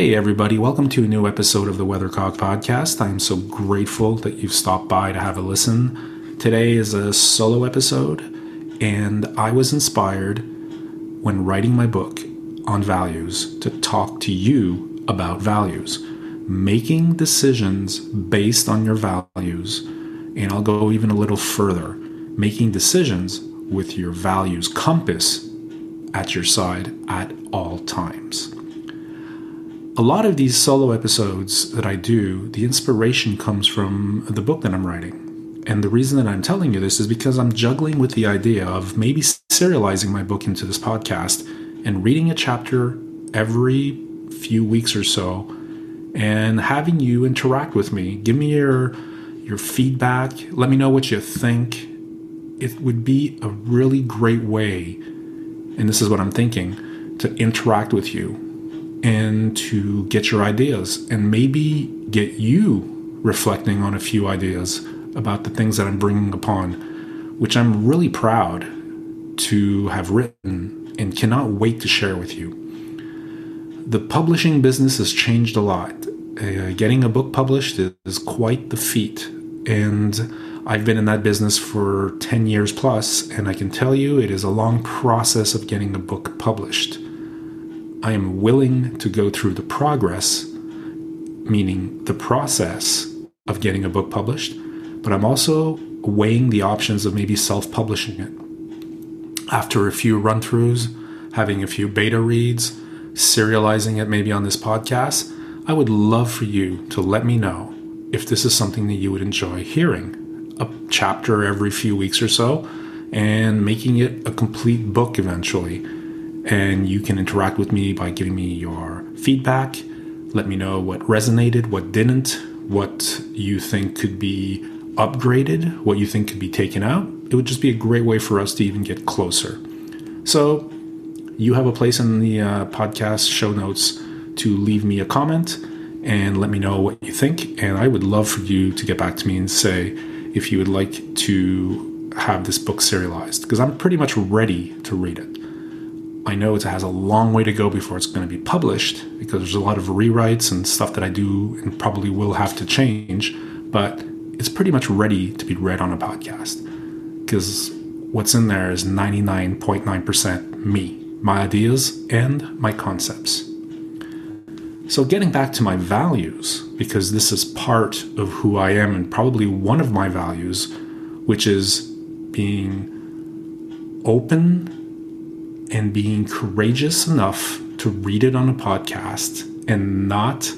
Hey, everybody, welcome to a new episode of the Weathercock Podcast. I'm so grateful that you've stopped by to have a listen. Today is a solo episode, and I was inspired when writing my book on values to talk to you about values, making decisions based on your values. And I'll go even a little further making decisions with your values compass at your side at all times a lot of these solo episodes that I do, the inspiration comes from the book that I'm writing. And the reason that I'm telling you this is because I'm juggling with the idea of maybe serializing my book into this podcast and reading a chapter every few weeks or so and having you interact with me. Give me your your feedback. Let me know what you think. It would be a really great way, and this is what I'm thinking, to interact with you and to get your ideas and maybe get you reflecting on a few ideas about the things that I'm bringing upon, which I'm really proud to have written and cannot wait to share with you. The publishing business has changed a lot. Uh, getting a book published is quite the feat, and I've been in that business for 10 years plus, and I can tell you it is a long process of getting a book published. I am willing to go through the progress, meaning the process of getting a book published, but I'm also weighing the options of maybe self publishing it. After a few run throughs, having a few beta reads, serializing it maybe on this podcast, I would love for you to let me know if this is something that you would enjoy hearing. A chapter every few weeks or so, and making it a complete book eventually and you can interact with me by giving me your feedback. Let me know what resonated, what didn't, what you think could be upgraded, what you think could be taken out. It would just be a great way for us to even get closer. So, you have a place in the uh, podcast show notes to leave me a comment and let me know what you think. And I would love for you to get back to me and say if you would like to have this book serialized, because I'm pretty much ready to read it. I know it has a long way to go before it's going to be published because there's a lot of rewrites and stuff that I do and probably will have to change, but it's pretty much ready to be read on a podcast because what's in there is 99.9% me, my ideas, and my concepts. So, getting back to my values, because this is part of who I am and probably one of my values, which is being open and being courageous enough to read it on a podcast and not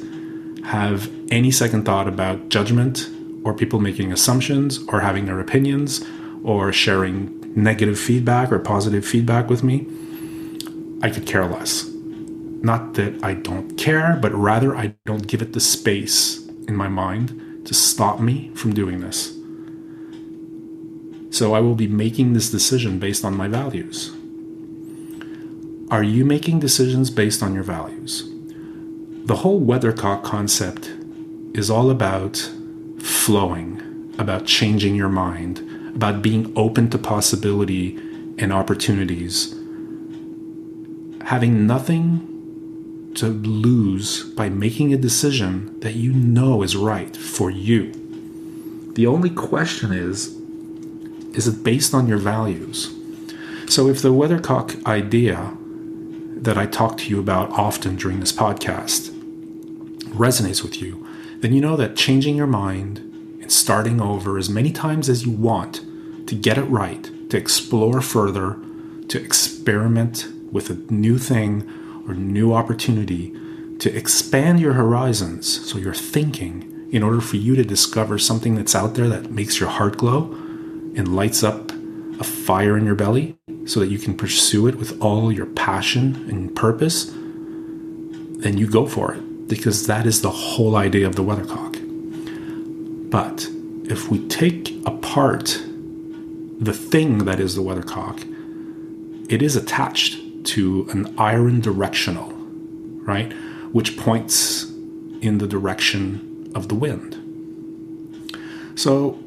have any second thought about judgment or people making assumptions or having their opinions or sharing negative feedback or positive feedback with me, I could care less. Not that I don't care, but rather I don't give it the space in my mind to stop me from doing this. So I will be making this decision based on my values. Are you making decisions based on your values? The whole weathercock concept is all about flowing, about changing your mind, about being open to possibility and opportunities, having nothing to lose by making a decision that you know is right for you. The only question is is it based on your values? So if the weathercock idea that I talk to you about often during this podcast resonates with you, then you know that changing your mind and starting over as many times as you want to get it right, to explore further, to experiment with a new thing or new opportunity, to expand your horizons so you're thinking in order for you to discover something that's out there that makes your heart glow and lights up a fire in your belly so that you can pursue it with all your passion and purpose, then you go for it because that is the whole idea of the weathercock. But if we take apart the thing that is the weathercock, it is attached to an iron directional, right? Which points in the direction of the wind. So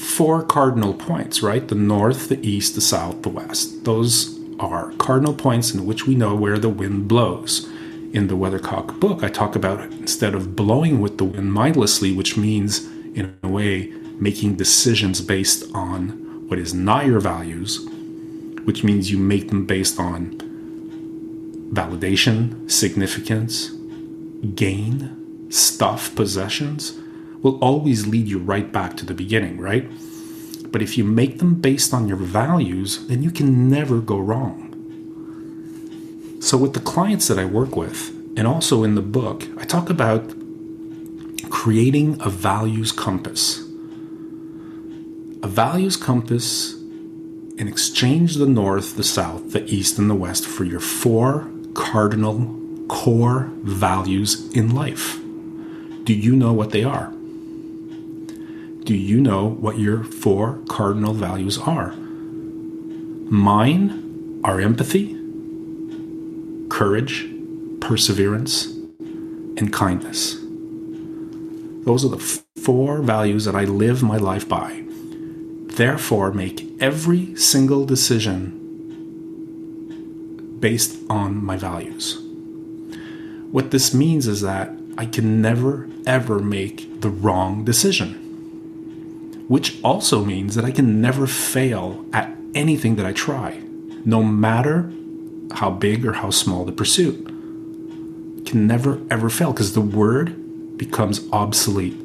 four cardinal points, right? The north, the east, the south, the west. Those are cardinal points in which we know where the wind blows. in the Weathercock book, I talk about instead of blowing with the wind mindlessly, which means, in a way, making decisions based on what is not your values, which means you make them based on validation, significance, gain, stuff, possessions, will always lead you right back to the beginning, right? But if you make them based on your values, then you can never go wrong. So, with the clients that I work with, and also in the book, I talk about creating a values compass. A values compass and exchange the north, the south, the east, and the west for your four cardinal core values in life. Do you know what they are? Do you know what your four cardinal values are? Mine are empathy, courage, perseverance, and kindness. Those are the four values that I live my life by. Therefore, make every single decision based on my values. What this means is that I can never, ever make the wrong decision, which also means that I can never fail at anything that I try, no matter how big or how small the pursuit. Can never ever fail because the word becomes obsolete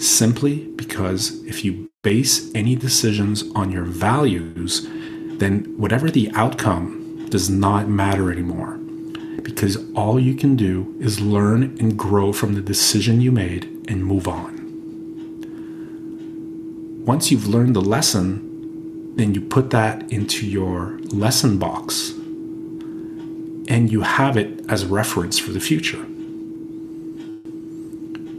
simply because if you base any decisions on your values, then whatever the outcome does not matter anymore. Because all you can do is learn and grow from the decision you made and move on. Once you've learned the lesson, then you put that into your lesson box and you have it as reference for the future.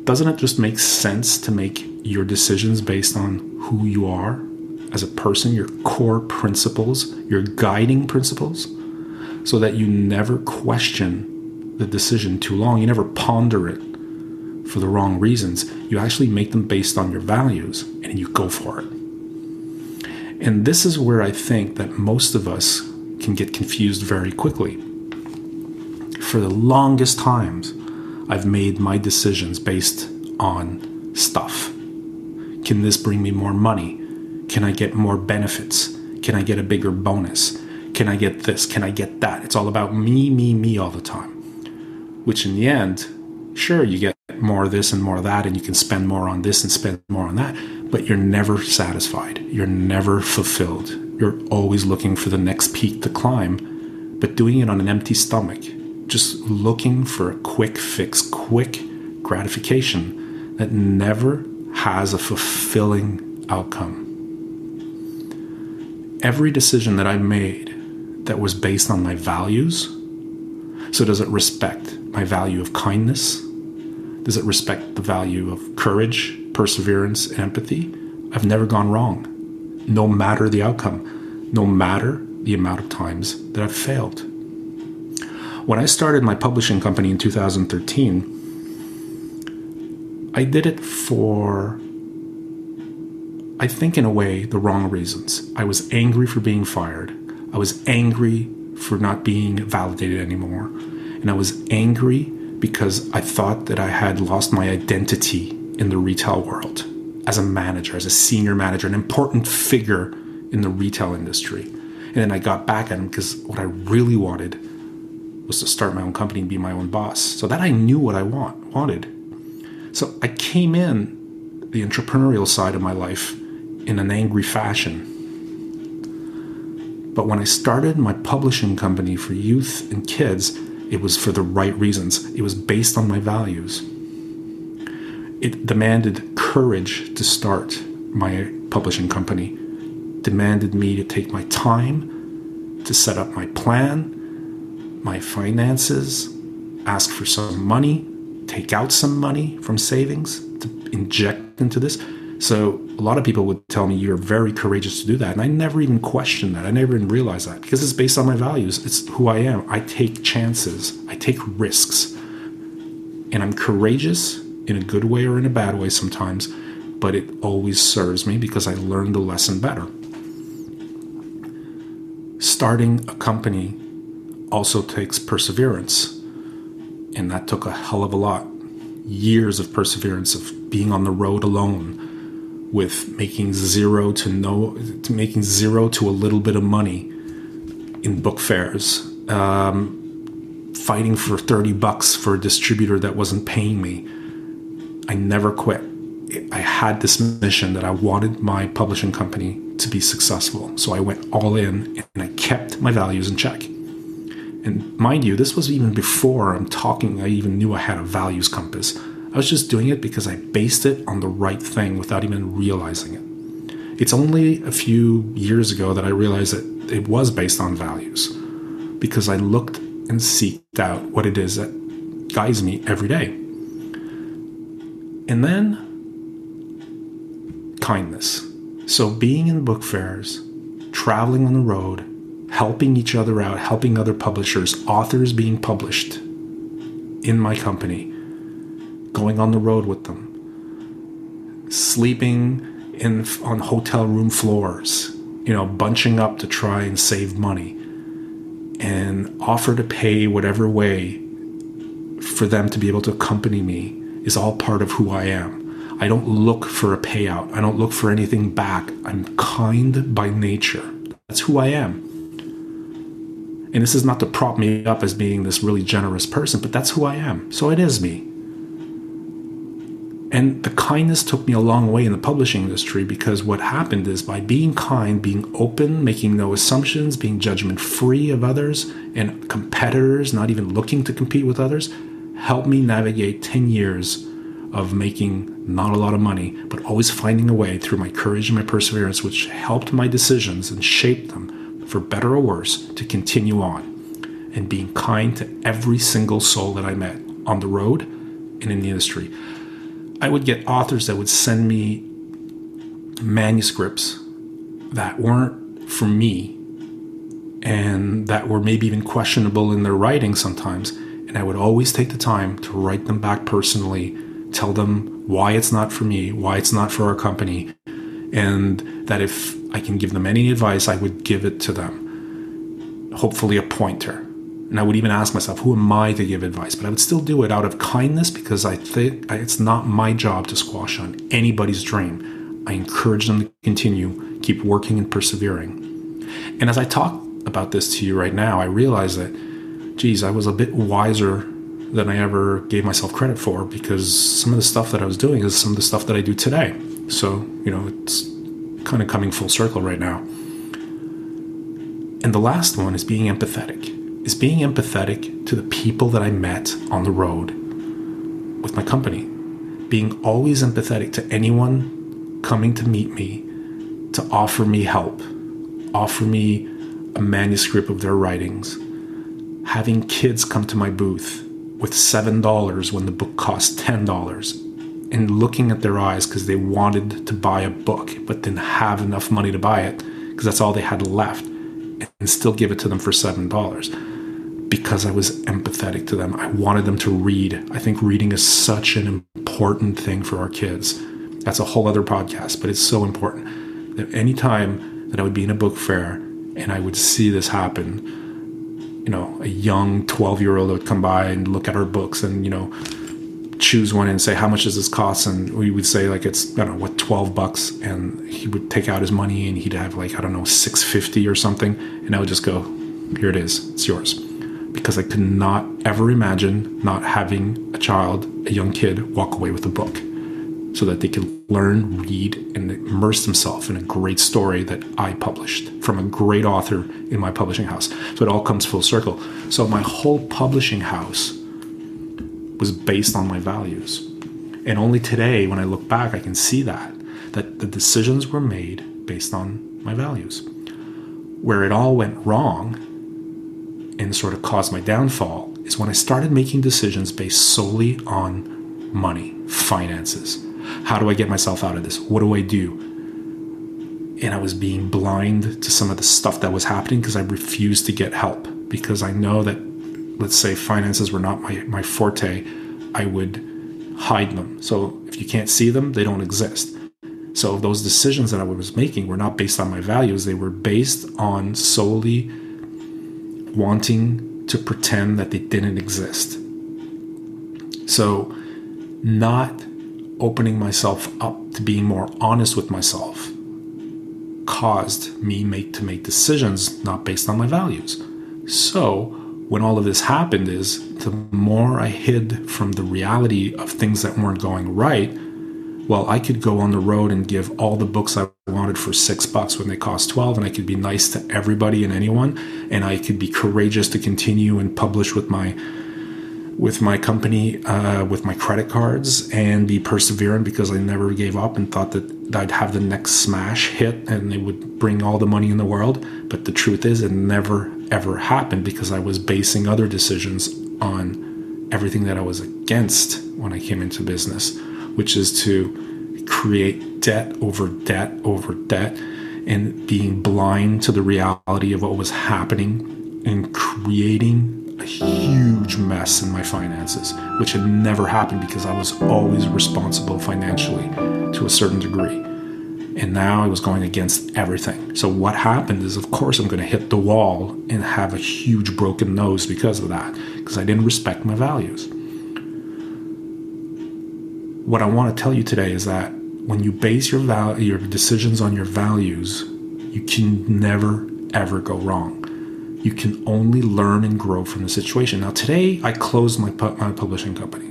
Doesn't it just make sense to make your decisions based on who you are as a person, your core principles, your guiding principles, so that you never question the decision too long? You never ponder it for the wrong reasons. You actually make them based on your values and you go for it. And this is where I think that most of us can get confused very quickly for the longest times, I've made my decisions based on stuff. Can this bring me more money? Can I get more benefits? Can I get a bigger bonus? Can I get this? Can I get that? It's all about me, me, me all the time. Which in the end, sure, you get more of this and more of that, and you can spend more on this and spend more on that, but you're never satisfied. You're never fulfilled. You're always looking for the next peak to climb, but doing it on an empty stomach just looking for a quick fix, quick gratification that never has a fulfilling outcome. Every decision that I made that was based on my values, so does it respect my value of kindness? Does it respect the value of courage, perseverance, empathy? I've never gone wrong, no matter the outcome, no matter the amount of times that I've failed. When I started my publishing company in 2013, I did it for, I think, in a way, the wrong reasons. I was angry for being fired. I was angry for not being validated anymore. And I was angry because I thought that I had lost my identity in the retail world as a manager, as a senior manager, an important figure in the retail industry. And then I got back at him because what I really wanted was to start my own company and be my own boss. So that I knew what I want wanted. So I came in the entrepreneurial side of my life in an angry fashion. But when I started my publishing company for youth and kids, it was for the right reasons. It was based on my values. It demanded courage to start my publishing company, demanded me to take my time to set up my plan, my finances, ask for some money, take out some money from savings to inject into this. So a lot of people would tell me you're very courageous to do that. And I never even questioned that. I never even realized that because it's based on my values. It's who I am. I take chances, I take risks. And I'm courageous in a good way or in a bad way sometimes, but it always serves me because I learned the lesson better. Starting a company also takes perseverance. And that took a hell of a lot. Years of perseverance of being on the road alone with making zero to no to making zero to a little bit of money in book fairs um, fighting for 30 bucks for a distributor that wasn't paying me. I never quit. I had this mission that i wanted my publishing company to be successful. So i went all in and i kept my values in check. And mind you this was even before i'm talking i even knew i had a values compass I was just doing it because I based it on the right thing without even realizing it. It's only a few years ago that I realized that it was based on values because I looked and seeked out what it is that guides me every day. And then kindness. So being in book fairs, traveling on the road, helping each other out, helping other publishers, authors being published in my company going on the road with them, sleeping in on hotel room floors, you know, bunching up to try and save money, and offer to pay whatever way for them to be able to accompany me is all part of who I am. I don't look for a payout. I don't look for anything back. I'm kind by nature. That's who I am. And this is not to prop me up as being this really generous person, but that's who I am. So it is me. And the kindness took me a long way in the publishing industry because what happened is by being kind, being open, making no assumptions, being judgment free of others and competitors, not even looking to compete with others, helped me navigate 10 years of making not a lot of money, but always finding a way through my courage and my perseverance, which helped my decisions and shaped them for better or worse to continue on. And being kind to every single soul that I met on the road and in the industry. I would get authors that would send me manuscripts that weren't for me and that were maybe even questionable in their writing sometimes. And I would always take the time to write them back personally, tell them why it's not for me, why it's not for our company, and that if I can give them any advice, I would give it to them. Hopefully, a pointer. And I would even ask myself, who am I to give advice? But I would still do it out of kindness because I think it's not my job to squash on anybody's dream. I encourage them to continue, keep working and persevering. And as I talk about this to you right now, I realize that, geez, I was a bit wiser than I ever gave myself credit for because some of the stuff that I was doing is some of the stuff that I do today. So, you know, it's kind of coming full circle right now. And the last one is being empathetic is being empathetic to the people that I met on the road with my company. Being always empathetic to anyone coming to meet me to offer me help, offer me a manuscript of their writings, having kids come to my booth with $7 when the book cost $10 and looking at their eyes because they wanted to buy a book but didn't have enough money to buy it because that's all they had left and still give it to them for $7 because I was empathetic to them. I wanted them to read. I think reading is such an important thing for our kids. That's a whole other podcast, but it's so important that anytime that I would be in a book fair and I would see this happen, you know, a young 12 year old would come by and look at our books and, you know, choose one and say, how much does this cost? And we would say like, it's, I don't know, what, 12 bucks. And he would take out his money and he'd have like, I don't know, 650 or something. And I would just go, here it is, it's yours because I could not ever imagine not having a child, a young kid, walk away with a book so that they could learn, read, and immerse themselves in a great story that I published from a great author in my publishing house. So it all comes full circle. So my whole publishing house was based on my values. And only today, when I look back, I can see that, that the decisions were made based on my values. Where it all went wrong and sort of caused my downfall is when I started making decisions based solely on money, finances. How do I get myself out of this? What do I do? And I was being blind to some of the stuff that was happening because I refused to get help because I know that, let's say, finances were not my, my forte, I would hide them. So if you can't see them, they don't exist. So those decisions that I was making were not based on my values, they were based on solely wanting to pretend that they didn't exist. So, not opening myself up to being more honest with myself caused me make to make decisions not based on my values. So, when all of this happened is the more I hid from the reality of things that weren't going right, well, I could go on the road and give all the books I wanted for six bucks when they cost 12, and I could be nice to everybody and anyone, and I could be courageous to continue and publish with my with my company, uh, with my credit cards, and be perseverant because I never gave up and thought that I'd have the next smash hit and it would bring all the money in the world. But the truth is, it never ever happened because I was basing other decisions on everything that I was against when I came into business, which is to create debt over debt over debt and being blind to the reality of what was happening and creating a huge mess in my finances, which had never happened because I was always responsible financially to a certain degree. And now I was going against everything. So, what happened is, of course, I'm going to hit the wall and have a huge broken nose because of that, because I didn't respect my values. What I want to tell you today is that when you base your, val- your decisions on your values, you can never, ever go wrong you can only learn and grow from the situation. Now, today I closed my, pu- my publishing company.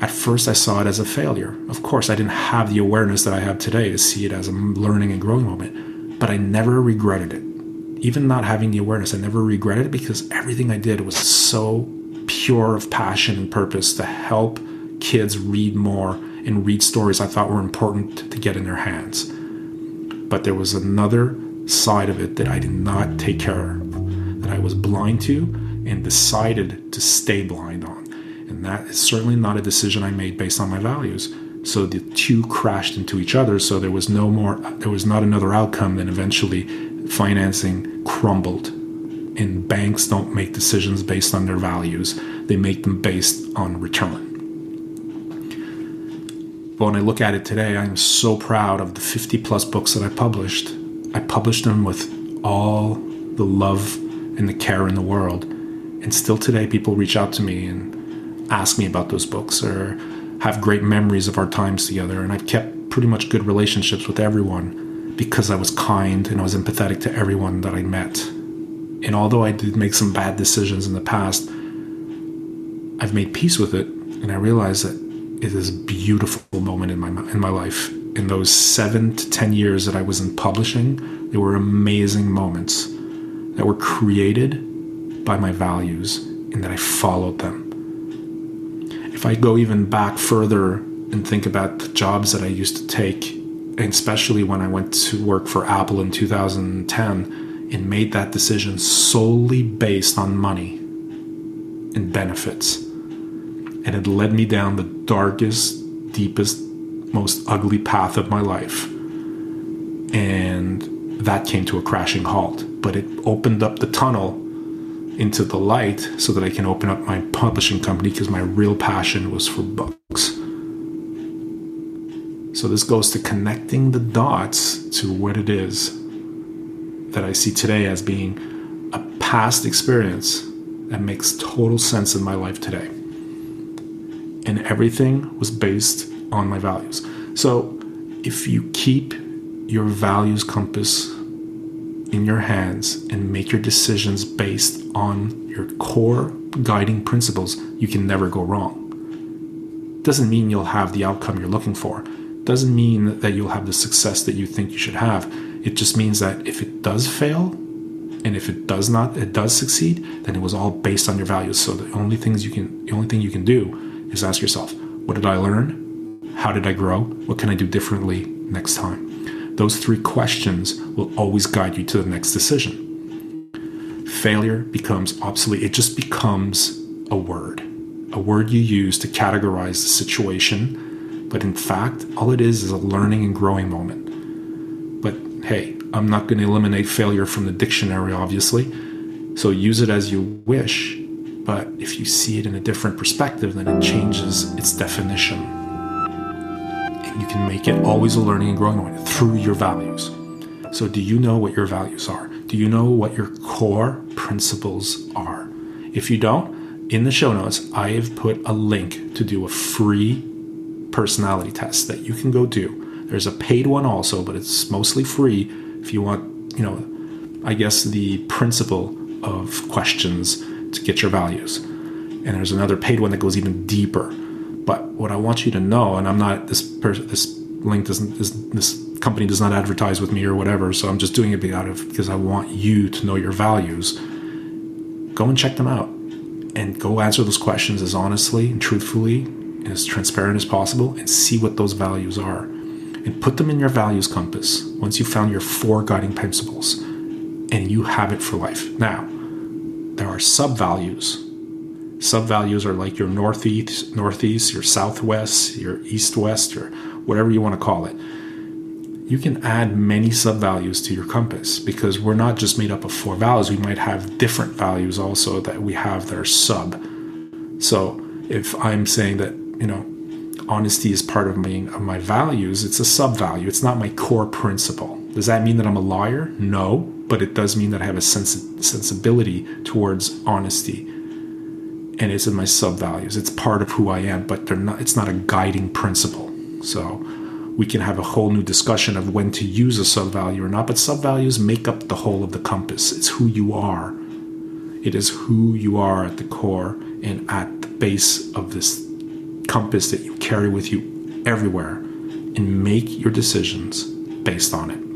At first, I saw it as a failure. Of course, I didn't have the awareness that I have today to see it as a learning and growing moment, but I never regretted it. Even not having the awareness, I never regretted it because everything I did was so pure of passion and purpose to help kids read more and read stories I thought were important to get in their hands. But there was another side of it that I did not take care of that I was blind to and decided to stay blind on. And that is certainly not a decision I made based on my values. So the two crashed into each other. So there was no more, there was not another outcome than eventually financing crumbled. And banks don't make decisions based on their values, they make them based on return. When I look at it today, I'm so proud of the 50 plus books that I published. I published them with all the love and the care in the world. And still today, people reach out to me and ask me about those books or have great memories of our times together. And I've kept pretty much good relationships with everyone because I was kind and I was empathetic to everyone that I met. And although I did make some bad decisions in the past, I've made peace with it. And I realize that is a beautiful moment in my in my life. In those seven to ten years that I was in publishing, there were amazing moments that were created by my values and that I followed them. If I go even back further and think about the jobs that I used to take, and especially when I went to work for Apple in 2010 and made that decision solely based on money and benefits. And it led me down the darkest, deepest, most ugly path of my life. And that came to a crashing halt but it opened up the tunnel into the light so that I can open up my publishing company because my real passion was for books. So this goes to connecting the dots to what it is that I see today as being a past experience that makes total sense in my life today. And everything was based on my values. So if you keep your values compass in your hands and make your decisions based on your core guiding principles, you can never go wrong. Doesn't mean you'll have the outcome you're looking for. Doesn't mean that you'll have the success that you think you should have. It just means that if it does fail, and if it does not, it does succeed, then it was all based on your values. So the only things you can, the only thing you can do is ask yourself, what did I learn? How did I grow? What can I do differently next time? Those three questions will always guide you to the next decision. Failure becomes obsolete, it just becomes a word, a word you use to categorize the situation. But in fact, all it is is a learning and growing moment. But hey, I'm not going to eliminate failure from the dictionary, obviously. So use it as you wish. But if you see it in a different perspective, then it changes its definition And you can make it always a learning and growing one through your values. So, do you know what your values are? Do you know what your core principles are? If you don't, in the show notes, I have put a link to do a free personality test that you can go do. There's a paid one also, but it's mostly free if you want, you know, I guess the principle of questions to get your values. And there's another paid one that goes even deeper. But what I want you to know, and I'm not this person, this link doesn't this, this company does not advertise with me or whatever, so I'm just doing it out of because I want you to know your values. Go and check them out, and go answer those questions as honestly and truthfully and as transparent as possible, and see what those values are, and put them in your values compass. Once you've found your four guiding principles, and you have it for life. Now, there are sub values Sub values are like your northeast, northeast, your southwest, your east west, or whatever you want to call it. You can add many sub values to your compass because we're not just made up of four values. We might have different values also that we have that are sub. So if I'm saying that you know honesty is part of my of my values, it's a sub value. It's not my core principle. Does that mean that I'm a liar? No, but it does mean that I have a sens- sensibility towards honesty and it's in my sub values. It's part of who I am, but they're not. It's not a guiding principle. So we can have a whole new discussion of when to use a sub value or not. But sub values make up the whole of the compass. It's who you are. It is who you are at the core and at the base of this compass that you carry with you everywhere, and make your decisions based on it.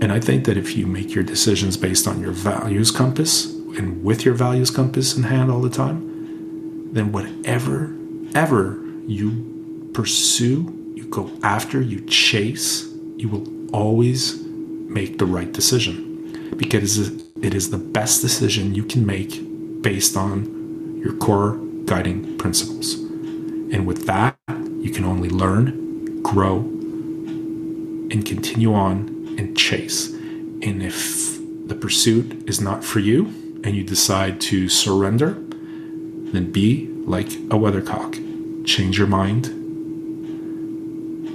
And I think that if you make your decisions based on your values compass, and with your values compass in hand all the time, then whatever ever you pursue, you go after, you chase, you will always make the right decision because it is the best decision you can make based on your core guiding principles. And with that, you can only learn, grow, and continue on and chase. And if the pursuit is not for you, and you decide to surrender, then be like a weathercock. Change your mind,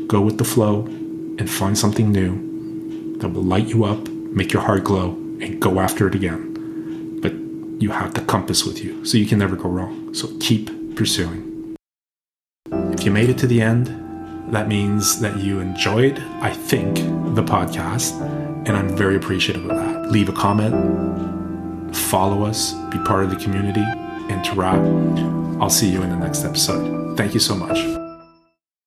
go with the flow, and find something new that will light you up, make your heart glow, and go after it again. But you have the compass with you, so you can never go wrong. So keep pursuing. If you made it to the end, that means that you enjoyed, I think, the podcast, and I'm very appreciative of that. Leave a comment, follow us, be part of the community, interact. I'll see you in the next episode. Thank you so much.